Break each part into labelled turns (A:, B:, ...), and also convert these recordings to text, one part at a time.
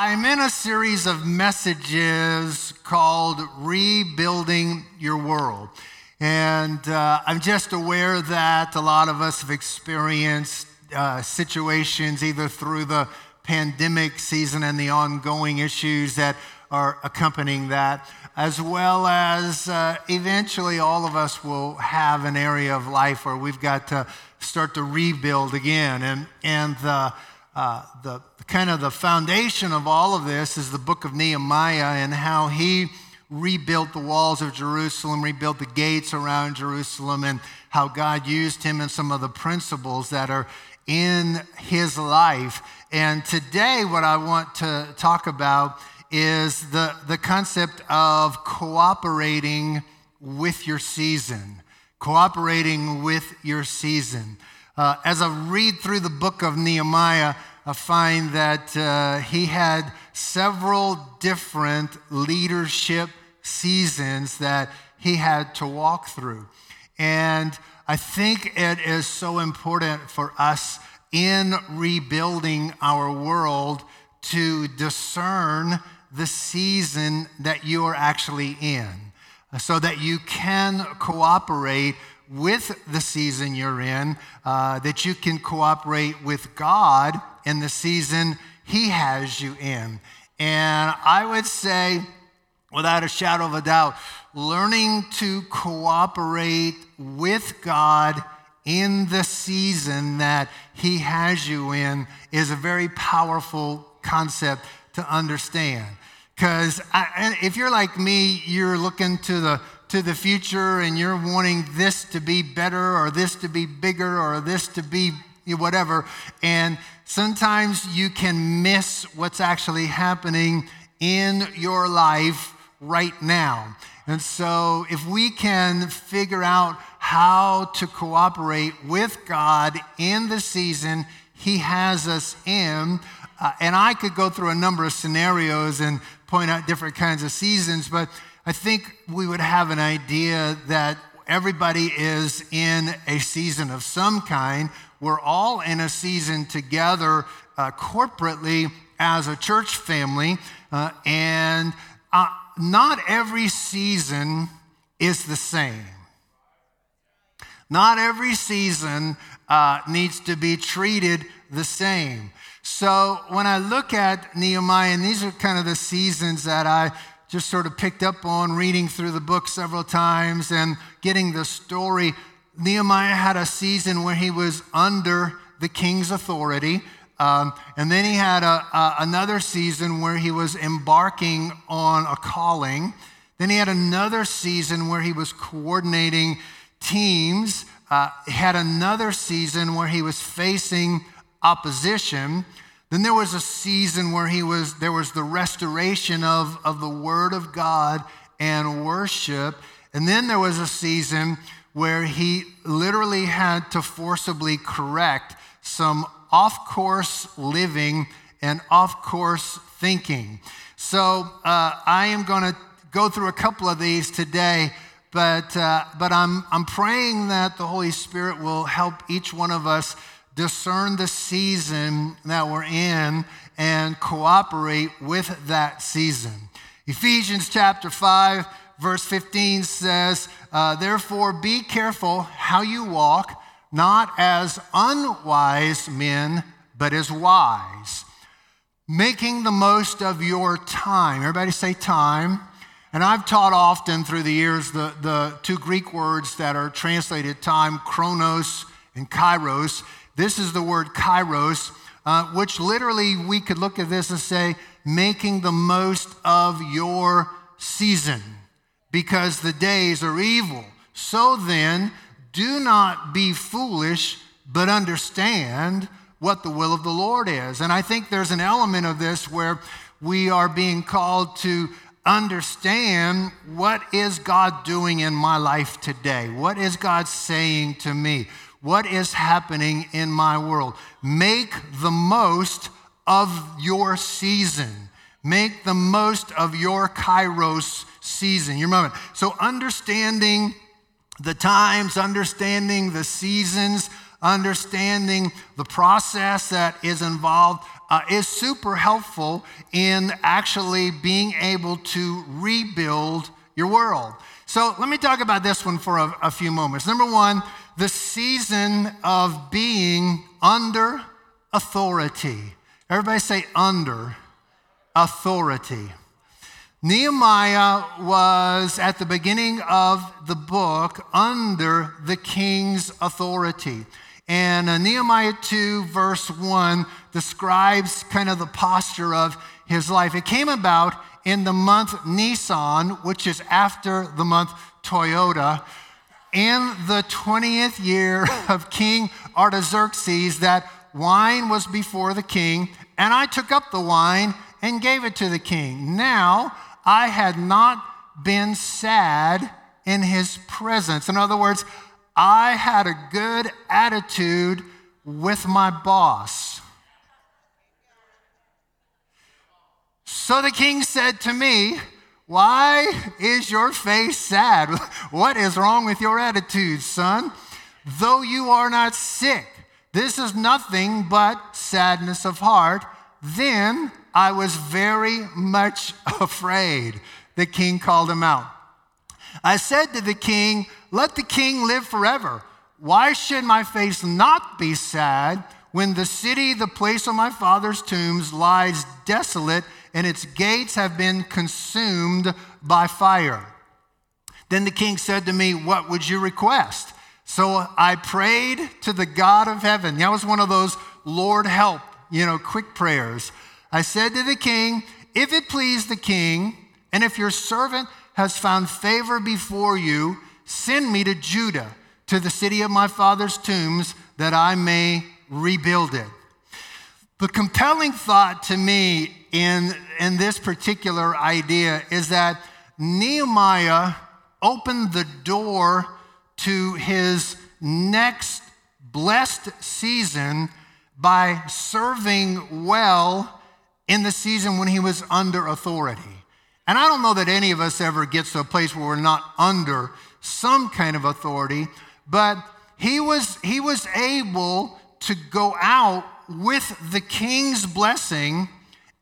A: I'm in a series of messages called Rebuilding Your World. And uh, I'm just aware that a lot of us have experienced uh, situations either through the pandemic season and the ongoing issues that are accompanying that, as well as uh, eventually all of us will have an area of life where we've got to start to rebuild again. And, and the, uh, the kind of the foundation of all of this is the book of Nehemiah and how he rebuilt the walls of Jerusalem, rebuilt the gates around Jerusalem, and how God used him and some of the principles that are in his life. And today, what I want to talk about is the, the concept of cooperating with your season. Cooperating with your season. Uh, as I read through the book of Nehemiah, I find that uh, he had several different leadership seasons that he had to walk through. And I think it is so important for us in rebuilding our world to discern the season that you are actually in so that you can cooperate with the season you're in, uh, that you can cooperate with God in the season He has you in. And I would say, without a shadow of a doubt, learning to cooperate with God in the season that He has you in is a very powerful concept to understand. Because if you're like me, you're looking to the to the future and you're wanting this to be better or this to be bigger or this to be whatever. And sometimes you can miss what's actually happening in your life right now. And so, if we can figure out how to cooperate with God in the season He has us in, uh, and I could go through a number of scenarios and point out different kinds of seasons, but I think we would have an idea that everybody is in a season of some kind. We're all in a season together uh, corporately as a church family, uh, and uh, not every season is the same. Not every season uh, needs to be treated the same. So when I look at Nehemiah, and these are kind of the seasons that I just sort of picked up on reading through the book several times and getting the story. Nehemiah had a season where he was under the king's authority. Um, and then he had a, a, another season where he was embarking on a calling. Then he had another season where he was coordinating teams. Uh, had another season where he was facing opposition. Then there was a season where he was, there was the restoration of, of the Word of God and worship. And then there was a season where he literally had to forcibly correct some off course living and off course thinking. So uh, I am going to go through a couple of these today, but, uh, but I'm, I'm praying that the Holy Spirit will help each one of us discern the season that we're in and cooperate with that season. Ephesians chapter 5, verse 15 says, uh, Therefore, be careful how you walk, not as unwise men, but as wise, making the most of your time. Everybody say time. And I've taught often through the years the, the two Greek words that are translated time, chronos and kairos. This is the word kairos, uh, which literally we could look at this and say, making the most of your season because the days are evil. So then, do not be foolish, but understand what the will of the Lord is. And I think there's an element of this where we are being called to understand what is God doing in my life today? What is God saying to me? What is happening in my world. Make the most of your season. Make the most of your kairos season, your moment. So, understanding the times, understanding the seasons, understanding the process that is involved, uh, is super helpful in actually being able to rebuild your world. So let me talk about this one for a, a few moments. Number one, the season of being under authority. Everybody say under authority. Nehemiah was at the beginning of the book under the king's authority. And uh, Nehemiah 2, verse 1, describes kind of the posture of his life. It came about in the month Nisan, which is after the month Toyota, in the 20th year of King Artaxerxes, that wine was before the king, and I took up the wine and gave it to the king. Now I had not been sad in his presence. In other words, I had a good attitude with my boss. So the king said to me, Why is your face sad? What is wrong with your attitude, son? Though you are not sick, this is nothing but sadness of heart. Then I was very much afraid. The king called him out. I said to the king, Let the king live forever. Why should my face not be sad when the city, the place of my father's tombs, lies desolate and its gates have been consumed by fire? Then the king said to me, What would you request? So I prayed to the God of heaven. That was one of those Lord help, you know, quick prayers. I said to the king, If it please the king, and if your servant has found favor before you, send me to Judah, to the city of my father's tombs, that I may rebuild it. The compelling thought to me in, in this particular idea is that Nehemiah opened the door to his next blessed season by serving well in the season when he was under authority. And I don't know that any of us ever gets to a place where we're not under some kind of authority, but he was, he was able to go out with the king's blessing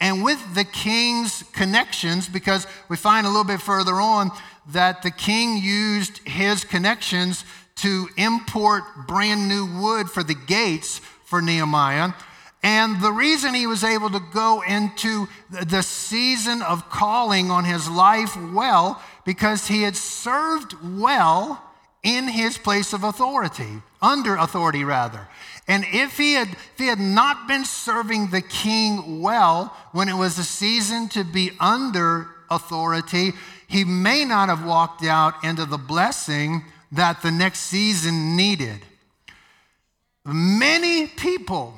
A: and with the king's connections because we find a little bit further on that the king used his connections to import brand new wood for the gates for Nehemiah. And the reason he was able to go into the season of calling on his life well, because he had served well in his place of authority, under authority rather. And if he had, if he had not been serving the king well when it was a season to be under authority, he may not have walked out into the blessing that the next season needed. Many people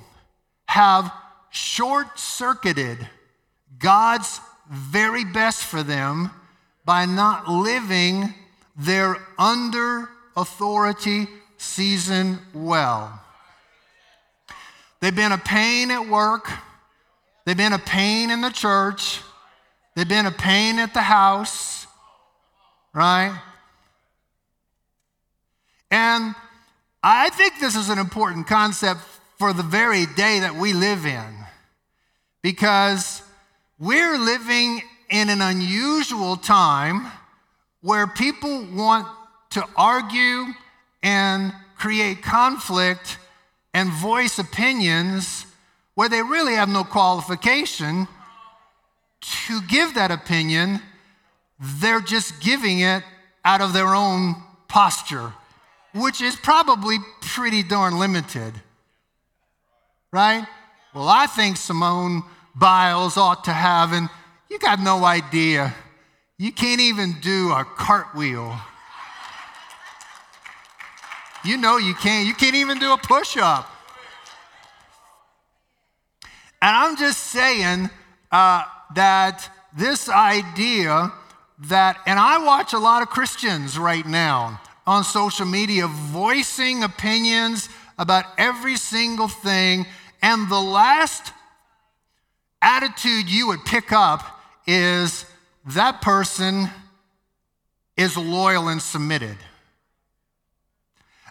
A: have short circuited God's very best for them by not living their under authority season well. They've been a pain at work, they've been a pain in the church, they've been a pain at the house right? And I think this is an important concept for the very day that we live in because we're living in an unusual time where people want to argue and create conflict and voice opinions where they really have no qualification to give that opinion they're just giving it out of their own posture, which is probably pretty darn limited. Right? Well, I think Simone Biles ought to have, and you got no idea. You can't even do a cartwheel. You know you can't. You can't even do a push up. And I'm just saying uh, that this idea that, and I watch a lot of Christians right now on social media voicing opinions about every single thing, and the last attitude you would pick up is that person is loyal and submitted.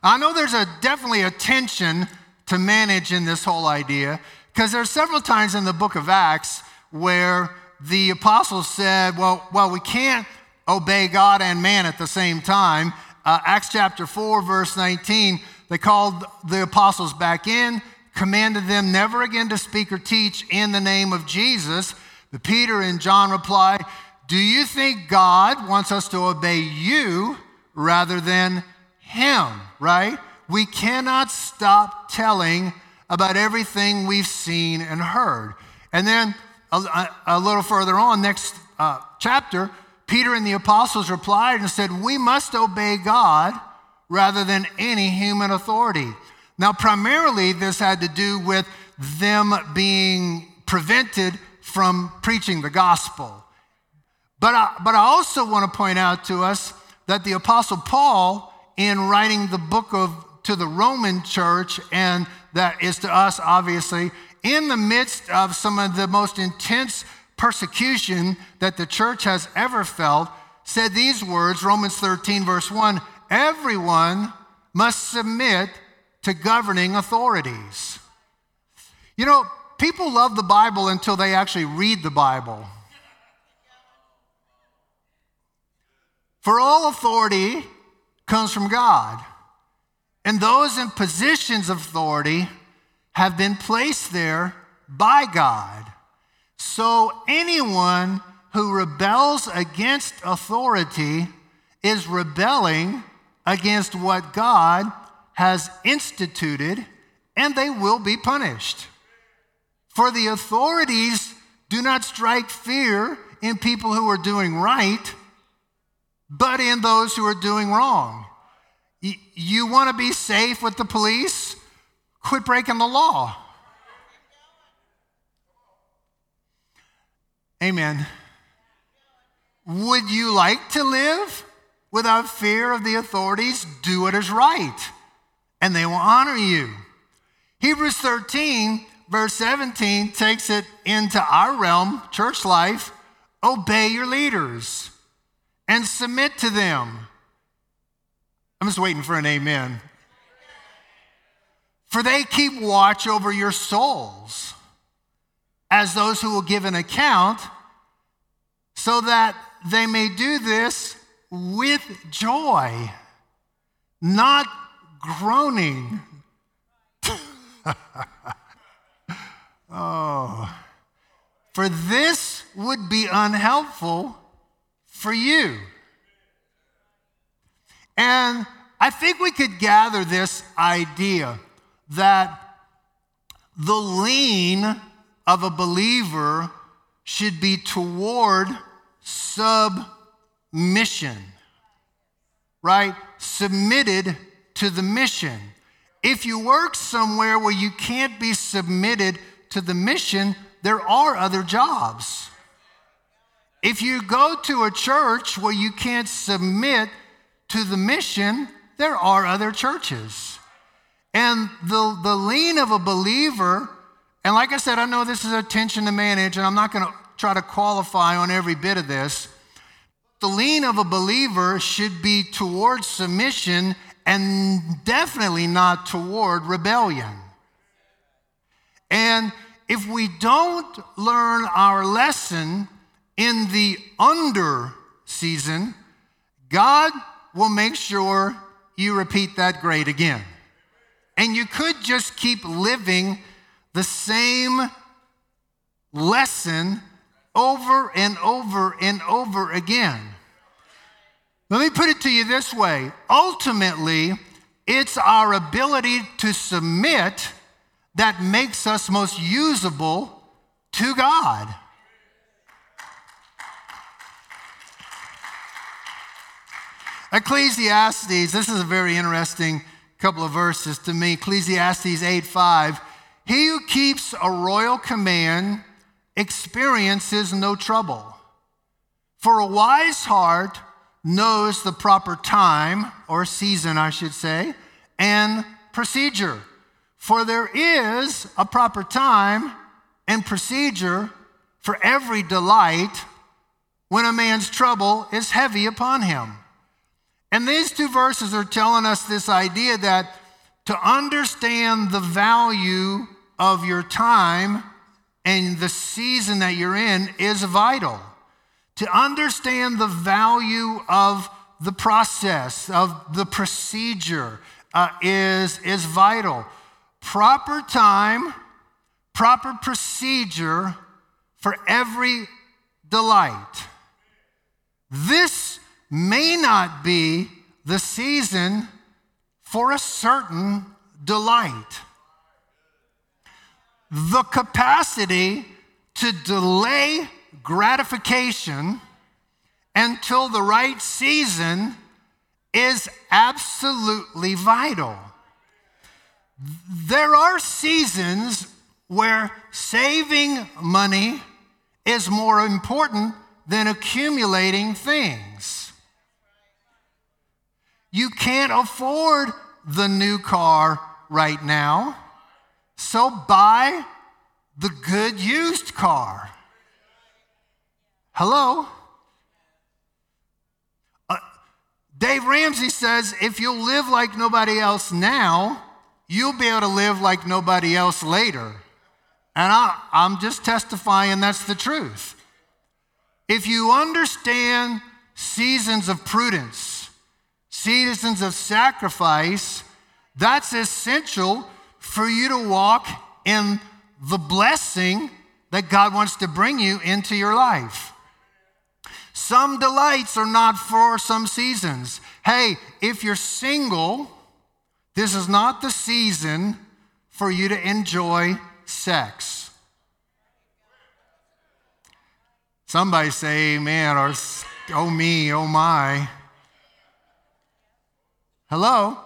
A: I know there's a definitely a tension to manage in this whole idea Because there are several times in the book of Acts where the apostles said, well, well, we can't obey God and man at the same time. Uh, Acts chapter 4, verse 19, they called the apostles back in, commanded them never again to speak or teach in the name of Jesus. But Peter and John replied, Do you think God wants us to obey you rather than him? Right? We cannot stop telling about everything we've seen and heard. And then a, a little further on, next uh, chapter, Peter and the apostles replied and said, We must obey God rather than any human authority. Now, primarily, this had to do with them being prevented from preaching the gospel. But I, but I also want to point out to us that the Apostle Paul, in writing the book of to the Roman church, and that is to us, obviously, in the midst of some of the most intense persecution that the church has ever felt, said these words Romans 13, verse 1 everyone must submit to governing authorities. You know, people love the Bible until they actually read the Bible. For all authority comes from God, and those in positions of authority have been placed there by God. So anyone who rebels against authority is rebelling against what God has instituted, and they will be punished. For the authorities do not strike fear in people who are doing right, but in those who are doing wrong. You want to be safe with the police? Quit breaking the law. Amen. Would you like to live without fear of the authorities? Do what is right, and they will honor you. Hebrews 13 verse 17 takes it into our realm, church life. Obey your leaders and submit to them. I'm just waiting for an amen. For they keep watch over your souls as those who will give an account, so that they may do this with joy, not groaning. Oh, for this would be unhelpful for you. And I think we could gather this idea that the lean of a believer should be toward submission, right? Submitted to the mission. If you work somewhere where you can't be submitted to the mission, there are other jobs. If you go to a church where you can't submit to the mission, there are other churches. And the, the lean of a believer, and like I said, I know this is a tension to manage, and I'm not going to try to qualify on every bit of this. The lean of a believer should be towards submission and definitely not toward rebellion. And if we don't learn our lesson in the under season, God will make sure you repeat that grade again. And you could just keep living the same lesson over and over and over again. Let me put it to you this way ultimately, it's our ability to submit that makes us most usable to God. Ecclesiastes, this is a very interesting couple of verses to me. Ecclesiastes 8 5. He who keeps a royal command experiences no trouble. For a wise heart knows the proper time, or season, I should say, and procedure. For there is a proper time and procedure for every delight when a man's trouble is heavy upon him. And these two verses are telling us this idea that to understand the value of your time and the season that you're in is vital. To understand the value of the process, of the procedure, uh, is, is vital. Proper time, proper procedure for every delight. May not be the season for a certain delight. The capacity to delay gratification until the right season is absolutely vital. There are seasons where saving money is more important than accumulating things. You can't afford the new car right now, so buy the good used car. Hello? Uh, Dave Ramsey says if you'll live like nobody else now, you'll be able to live like nobody else later. And I, I'm just testifying that's the truth. If you understand seasons of prudence, seasons of sacrifice, that's essential for you to walk in the blessing that God wants to bring you into your life. Some delights are not for some seasons. Hey, if you're single, this is not the season for you to enjoy sex. Somebody say amen or oh me, oh my. Hello?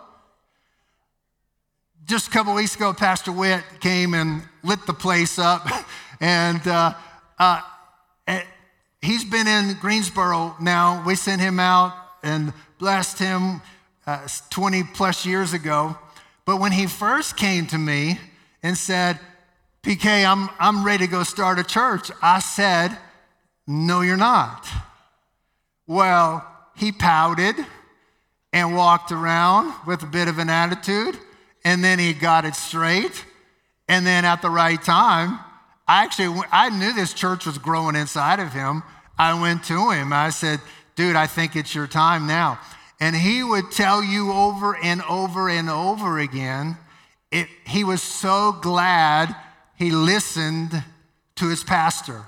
A: Just a couple weeks ago, Pastor Witt came and lit the place up. And uh, uh, eh, he's been in Greensboro now. We sent him out and blessed him uh, 20 plus years ago. But when he first came to me and said, PK, I'm, I'm ready to go start a church, I said, No, you're not. Well, he pouted and walked around with a bit of an attitude, and then he got it straight. And then at the right time, I actually I knew this church was growing inside of him. I went to him. I said, "Dude, I think it's your time now." And he would tell you over and over and over again. It, he was so glad he listened to his pastor.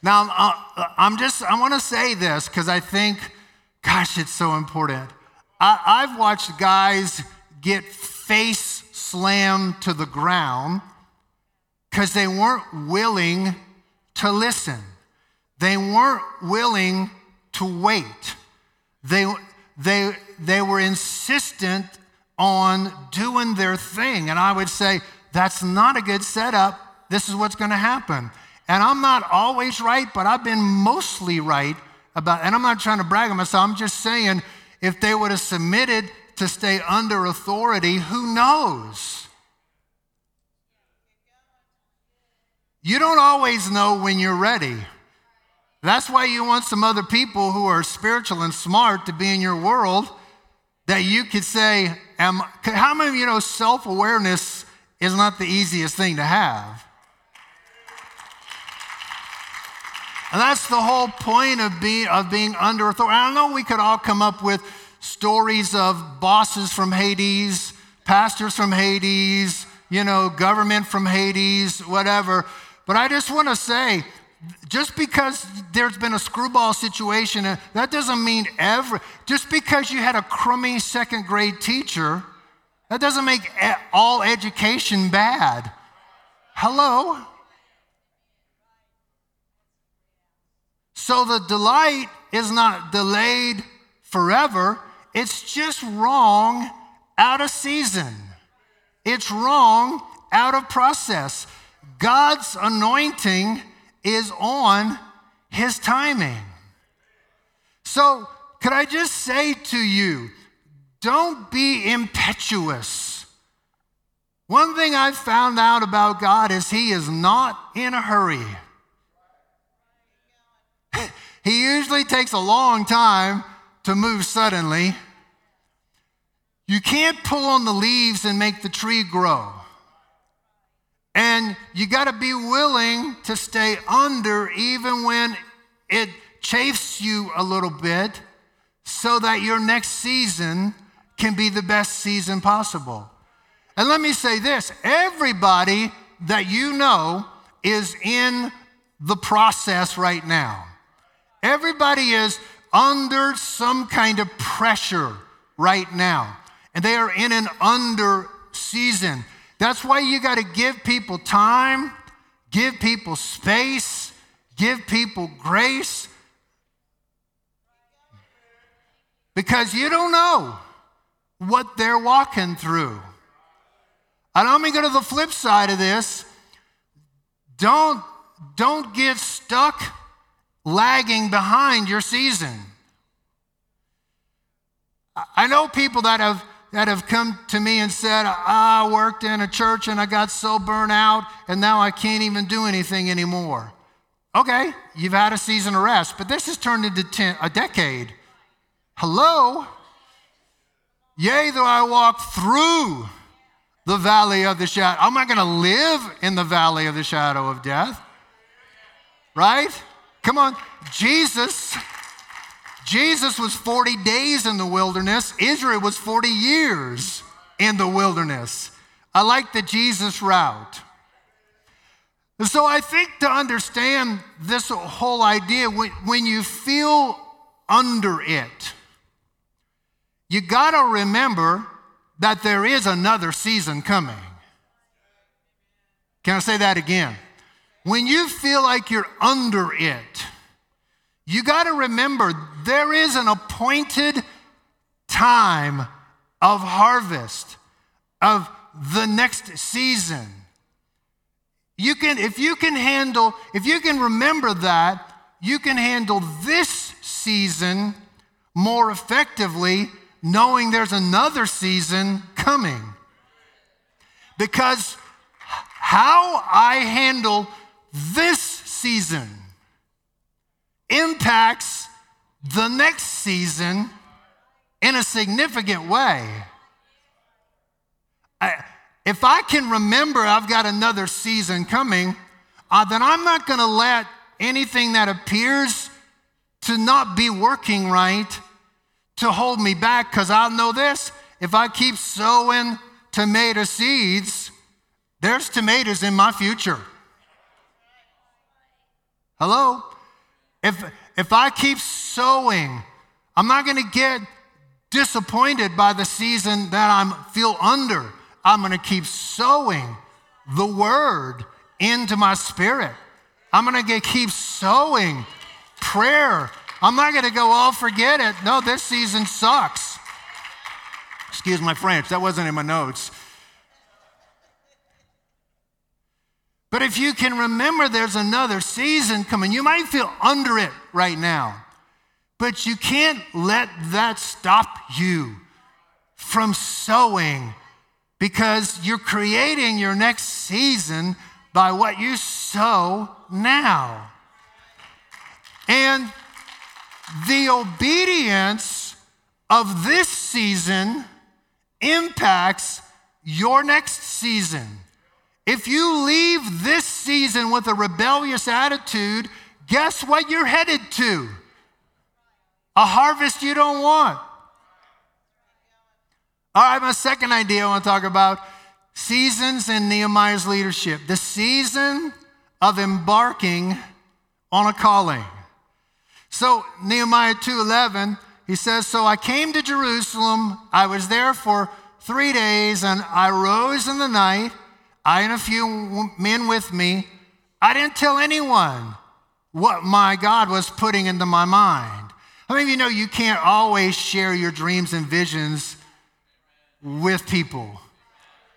A: Now, uh, I'm just, I want to say this because I think, gosh, it's so important. I, have watched guys get face slammed to the ground because they weren't willing to listen. They weren't willing to wait. They, they, they were insistent on doing their thing. And I would say, that's not a good setup. This is what's going to happen. And I'm not always right, but I've been mostly right about, and I'm not trying to brag on myself. I'm just saying, if they would have submitted to stay under authority, who knows? You don't always know when you're ready. That's why you want some other people who are spiritual and smart to be in your world that you could say, Am, How many of you know self awareness is not the easiest thing to have? And that's the whole point of being, of being under authority. I don't know we could all come up with stories of bosses from Hades, pastors from Hades, you know, government from Hades, whatever. But I just want to say, just because there's been a screwball situation, uh, that doesn't mean ever. Just because you had a crummy second grade teacher, that doesn't make all education bad. Hello? So the delight is not delayed forever, it's just wrong out of season. It's wrong out of process. God's anointing is on his timing. So, could I just say to you, don't be impetuous. One thing I've found out about God is he is not in a hurry. He usually takes a long time to move suddenly. You can't pull on the leaves and make the tree grow. And you got to be willing to stay under even when it chafes you a little bit so that your next season can be the best season possible. And let me say this everybody that you know is in the process right now. Everybody is under some kind of pressure right now, and they are in an under season. That's why you got to give people time, give people space, give people grace. Because you don't know what they're walking through. And I'm going to go to the flip side of this. Don't, don't get stuck lagging behind your season. I know people that have that have come to me and said, I worked in a church and I got so burnt out and now I can't even do anything anymore. Okay, you've had a season of rest, but this has turned into ten, a decade. Hello? Yea, though I walk through the valley of the shadow, I'm not going to live in the valley of the shadow of death. Right? Come on. Jesus Jesus was 40 days in the wilderness, Israel was 40 years in the wilderness. I like the Jesus route. So I think to understand this whole idea, when, you feel under it, you got to remember that there is another season coming. Can I say that again? When you feel like you're under it, you got to remember there is an appointed time of harvest, of the next season. You can, if you can handle, if you can remember that, you can handle this season more effectively, knowing there's another season coming. Because how I handle this season impacts the next season in a significant way. I, if I can remember I've got another season coming, uh, then I'm not going to let anything that appears to not be working right to hold me back because I'll know this if I keep sowing tomato seeds, there's tomatoes in my future. Hello? If, if I keep sowing, I'm not going to get disappointed by the season that I'm feel under. I'm going to keep sowing the word into my spirit. I'm going to keep sowing prayer. I'm not going to go, oh, forget it. No, this season sucks. Excuse my French, that wasn't in my notes. But if you can remember there's another season coming, you might feel under it right now, but you can't let that stop you from sowing because you're creating your next season by what you sow now. And the obedience of this season impacts your next season. If you leave this season with a rebellious attitude, guess what you're headed to? A harvest you don't want. All right, my second idea I want to talk about seasons in Nehemiah's leadership. The season of embarking on a calling. So Nehemiah 2:11, he says, "So I came to Jerusalem. I was there for 3 days and I rose in the night I and a few men with me, I didn't tell anyone what my God was putting into my mind. How many of you know you can't always share your dreams and visions with people?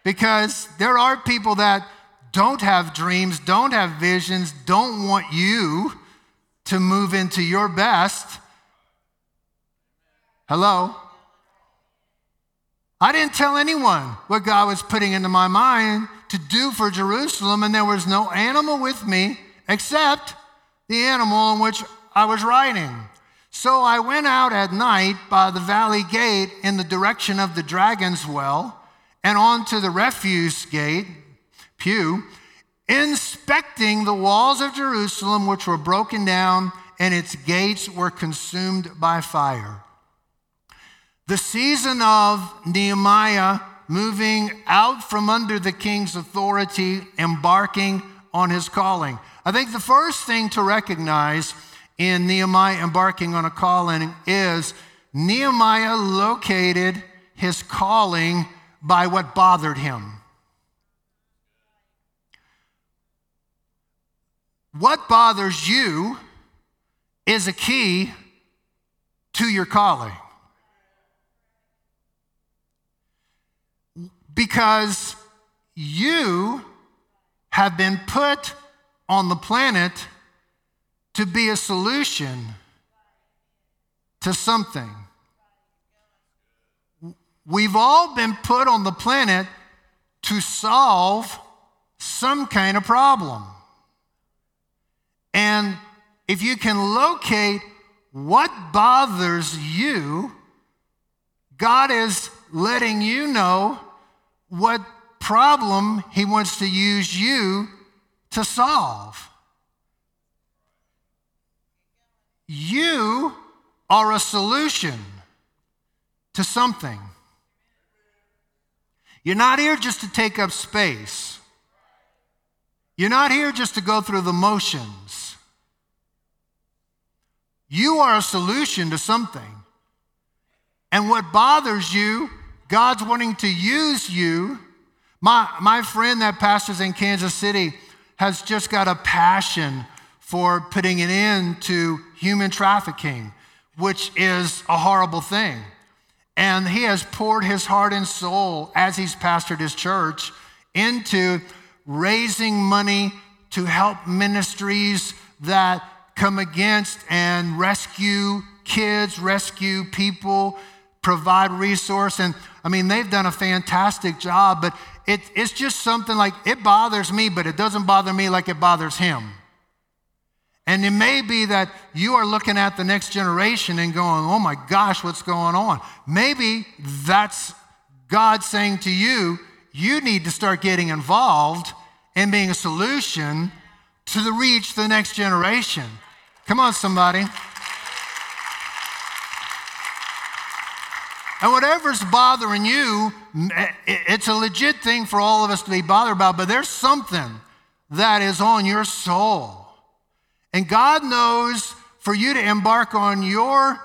A: Because there are people that don't have dreams, don't have visions, don't want you to move into your best. Hello? I didn't tell anyone what God was putting into my mind to do for Jerusalem, and there was no animal with me except the animal on which I was riding. So I went out at night by the valley gate in the direction of the dragon's well and on to the refuse gate, pew, inspecting the walls of Jerusalem, which were broken down, and its gates were consumed by fire. The season of Nehemiah moving out from under the king's authority, embarking on his calling. I think the first thing to recognize in Nehemiah embarking on a calling is Nehemiah located his calling by what bothered him. What bothers you is a key to your calling. Because you have been put on the planet to be a solution to something. We've all been put on the planet to solve some kind of problem. And if you can locate what bothers you, God is letting you know what problem He wants to use you to solve. You are a solution to something. You're not here just to take up space. You're not here just to go through the motions. You are a solution to something. And what bothers you, God's wanting to use you. My, my friend that pastors in Kansas City has just got a passion for putting an end to human trafficking, which is a horrible thing. And he has poured his heart and soul as he's pastored his church into raising money to help ministries that come against and rescue kids, rescue people, provide resource. And I mean, they've done a fantastic job, but it, it's just something like it bothers me, but it doesn't bother me like it bothers him. And it may be that you are looking at the next generation and going, oh my gosh, what's going on? Maybe that's God saying to you, you need to start getting involved and being a solution to the reach the next generation. Come on, somebody. And whatever's bothering you, eh, eh, it's a legit thing for all of us to be bothered about, but there's something that is on your soul and God knows for you to embark on your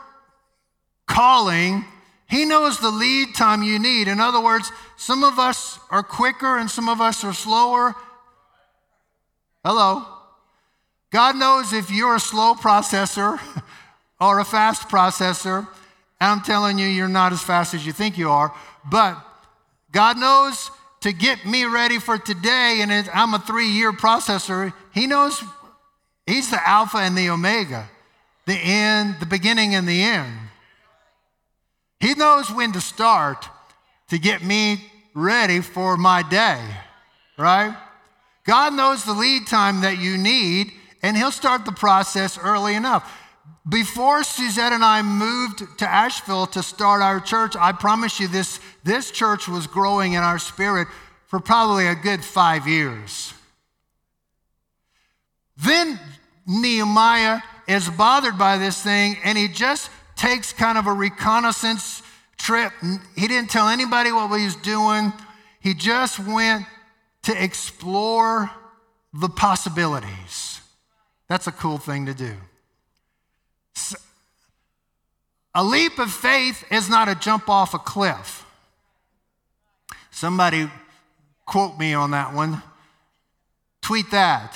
A: calling, He knows the lead time you need. In other words, some of us are quicker and some of us are slower. Hello. God knows if you're a slow processor or a fast processor. I'm telling you, you're not as fast as you think you are. But God knows to get me ready for today, and I'm a three year processor. He knows He's the Alpha and the Omega, the end, the beginning and the end. He knows when to start to get me ready for my day, right? God knows the lead time that you need, and He'll start the process early enough. Before Suzette and I moved to Asheville to start our church, I promise you this, this church was growing in our spirit for probably a good five years. Then Nehemiah is bothered by this thing and he just takes kind of a reconnaissance trip. He didn't tell anybody what he was doing, he just went to explore the possibilities. That's a cool thing to do. A leap of faith is not a jump off a cliff. Somebody quote me on that one. Tweet that.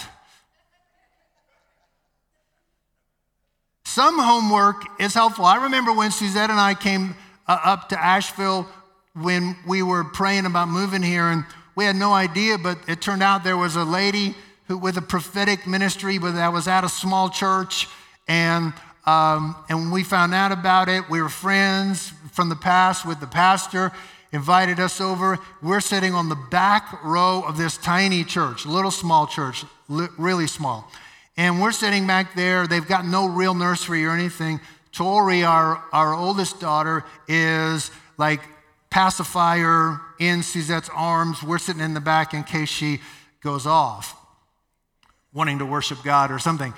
A: Some homework is helpful. I remember when Suzette and I came uh, up to Asheville when we were praying about moving here, and we had no idea, but it turned out there was a lady who, with a prophetic ministry that was at a small church, and um, and we found out about it. We were friends from the past with the pastor, invited us over. We're sitting on the back row of this tiny church, little small church, really small. And we're sitting back there. They've got no real nursery or anything. Tori, our, our oldest daughter, is like pacifier in Suzette's arms. We're sitting in the back in case she goes off. wanting to worship God or something.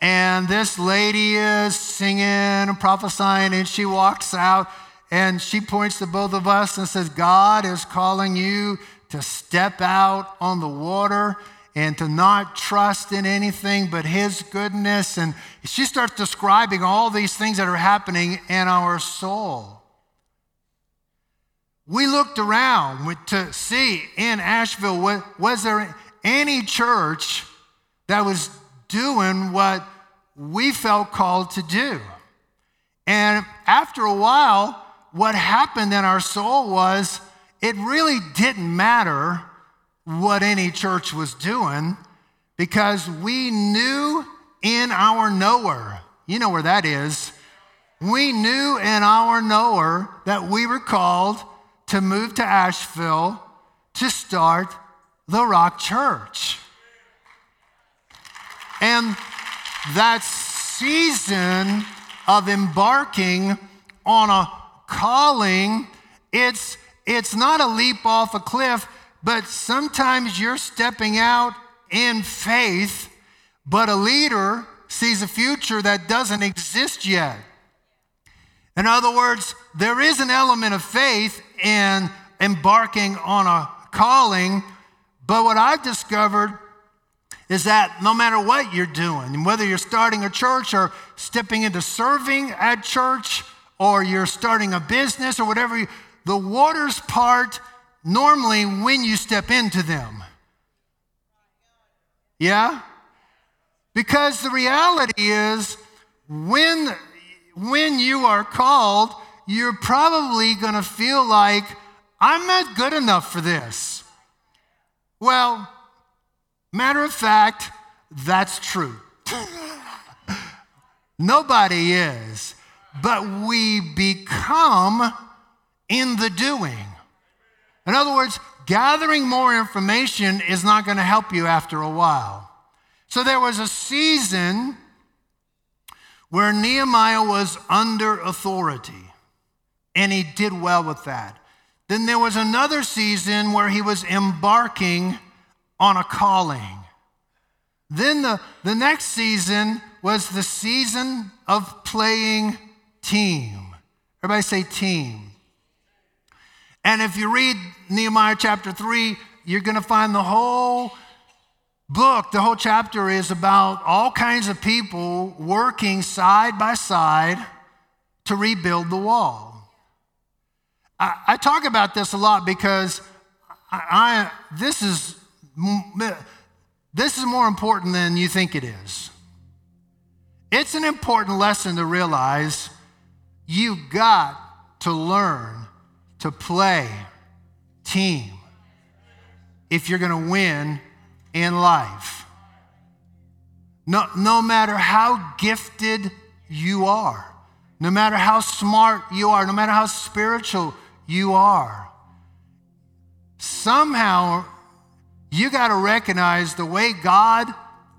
A: And this lady is singing and prophesying, and she walks out and she points to both of us and says, God is calling you to step out on the water and to not trust in anything but His goodness. And she starts describing all these things that are happening in our soul. We looked around to see in Asheville, was there any church that was doing what we felt called to do? And after a while, what happened in our soul was it really didn't matter what any church was doing because we knew in our knower, you know where that is, we knew in our knower that we were called to move to Asheville to start the Rock Church. And that season of embarking on a calling, it's, it's not a leap off a cliff, but sometimes you're stepping out in faith, but a leader sees a future that doesn't exist yet. In other words, there is an element of faith in embarking on a calling, but what I've discovered is that no matter what you're doing, whether you're starting a church or stepping into serving at church, or you're starting a business or whatever, the waters part normally when you step into them. Yeah? Because the reality is when when you are called, you're probably going to feel like I'm not good enough for this. Well, matter of fact, that's true. Nobody is but we become in the doing. In other words, gathering more information is not going to help you after a while. So there was a season where Nehemiah was under authority, and he did well with that. Then there was another season where he was embarking on a calling. Then the, the next season was the season of playing team. Everybody say team. And if you read Nehemiah chapter 3, you're going to find the whole book, the whole chapter is about all kinds of people working side by side to rebuild the wall. I, I talk about this a lot because I, I, this, is, this is more important than you think it is. It's an important lesson to realize You've got to learn to play team if you're going to win in life. No, no matter how gifted you are, no matter how smart you are, no matter how spiritual you are, somehow you got to recognize the way God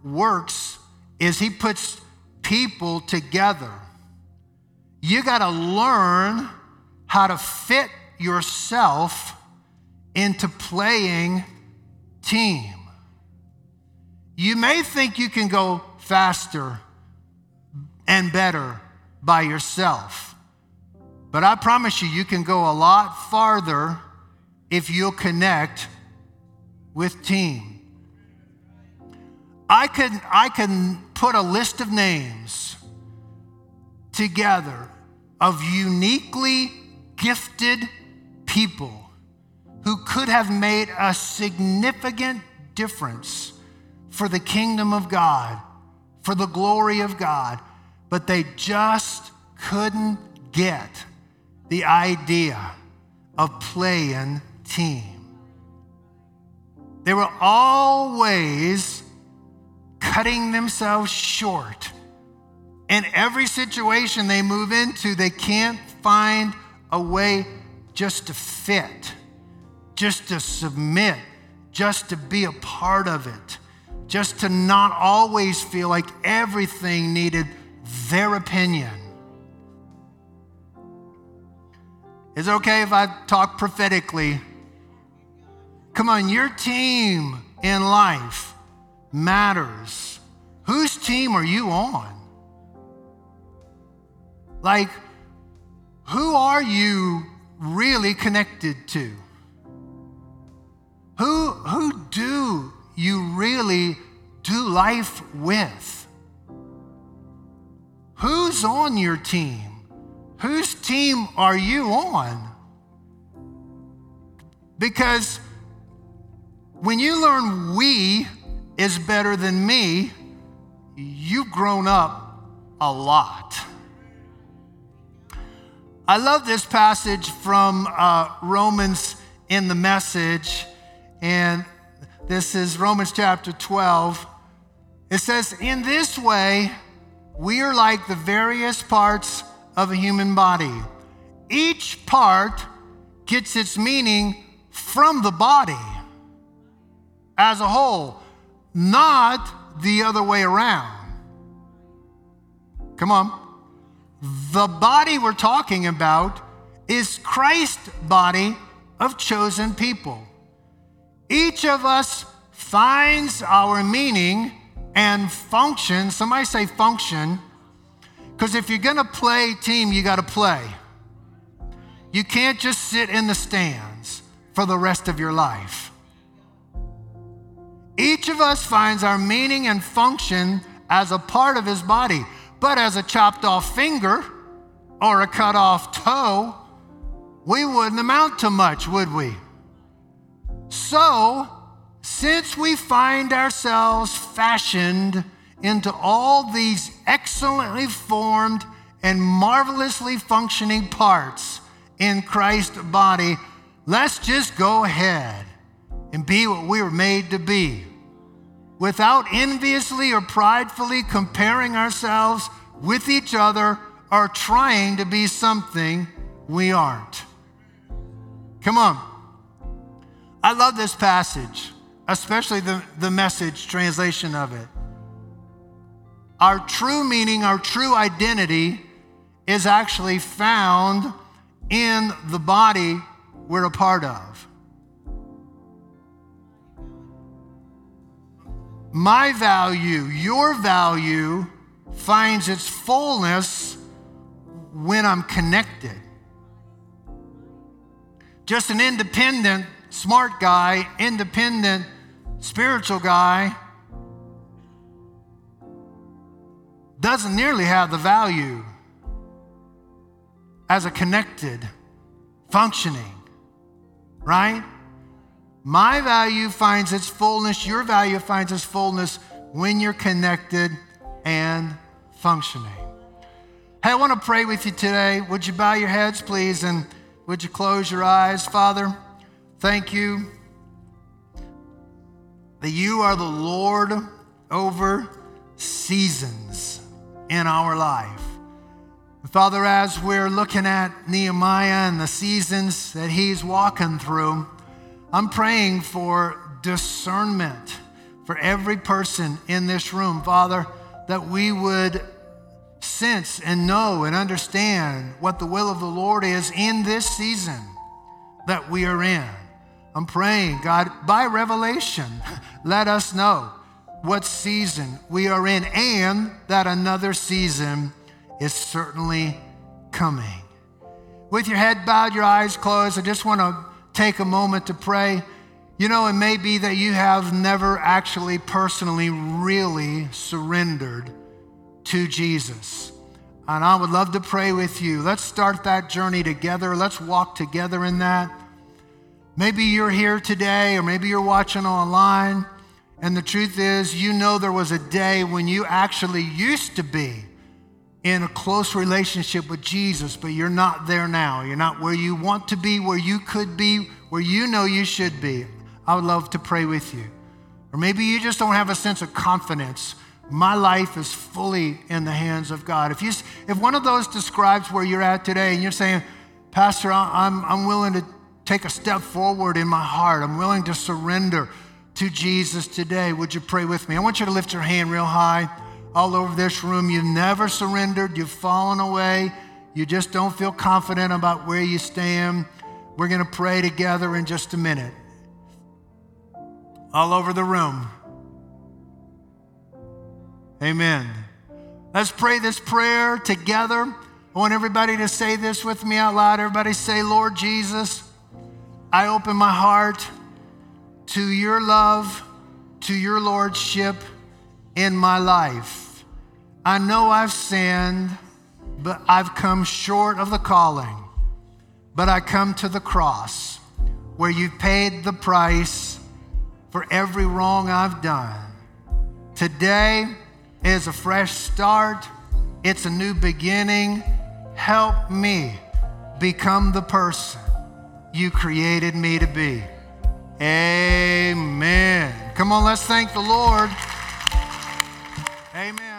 A: works is He puts people together you got to learn how to fit yourself into playing team. You may think you can go faster and better by yourself, but I promise you, you can go a lot farther if you'll connect with team. I can, I can put a list of names together of uniquely gifted people who could have made a significant difference for the kingdom of God, for the glory of God, but they just couldn't get the idea of playing team. They were always cutting themselves short in every situation they move into, they can't find a way just to fit, just to submit, just to be a part of it, just to not always feel like everything needed their opinion. Is it okay if I talk prophetically? Come on, your team in life matters. Whose team are you on? Like, who are you really connected to? Who, who do you really do life with? Who's on your team? Whose team are you on? Because when you learn we is better than me, you've grown up a lot. I love this passage from uh, Romans in the message, and this is Romans chapter 12. It says, In this way, we are like the various parts of a human body. Each part gets its meaning from the body as a whole, not the other way around. Come on. The body we're talking about is Christ's body of chosen people. Each of us finds our meaning and function. Somebody say function. Because if you're going to play team, you got to play. You can't just sit in the stands for the rest of your life. Each of us finds our meaning and function as a part of his body, but as a chopped off finger or a cut off toe, we wouldn't amount to much, would we? So, since we find ourselves fashioned into all these excellently formed and marvelously functioning parts in Christ's body, let's just go ahead and be what we were made to be without enviously or pridefully comparing ourselves with each other or trying to be something we aren't. Come on. I love this passage, especially the, the message translation of it. Our true meaning, our true identity is actually found in the body we're a part of. My value, your value, finds its fullness when I'm connected. Just an independent, smart guy, independent, spiritual guy doesn't nearly have the value as a connected, functioning, right? My value finds its fullness, your value finds its fullness when you're connected and functioning. Hey, I want to pray with you today. Would you bow your heads, please, and would you close your eyes? Father, thank you that you are the Lord over seasons in our life. Father, as we're looking at Nehemiah and the seasons that he's walking through, I'm praying for discernment for every person in this room, Father, that we would sense and know and understand what the will of the Lord is in this season that we are in. I'm praying, God, by revelation, let us know what season we are in and that another season is certainly coming. With your head bowed, your eyes closed, I just want to take a moment to pray. You know, it may be that you have never actually personally really surrendered to Jesus. And I would love to pray with you. Let's start that journey together. Let's walk together in that. Maybe you're here today, or maybe you're watching online and the truth is, you know there was a day when you actually used to be in a close relationship with Jesus, but you're not there now. You're not where you want to be, where you could be, where you know you should be. I would love to pray with you. Or maybe you just don't have a sense of confidence. My life is fully in the hands of God. If, you, if one of those describes where you're at today and you're saying, Pastor, I'm, I'm willing to take a step forward in my heart, I'm willing to surrender to Jesus today, would you pray with me? I want you to lift your hand real high all over this room. You've never surrendered, you've fallen away, you just don't feel confident about where you stand. We're going to pray together in just a minute. All over the room. Amen. Let's pray this prayer together. I want everybody to say this with me out loud. Everybody say, Lord Jesus, I open my heart to your love, to your lordship in my life. I know I've sinned, but I've come short of the calling. But I come to the cross where you've paid the price for every wrong I've done. Today is a fresh start, it's a new beginning. Help me become the person you created me to be. Amen. Come on, let's thank the Lord. Amen.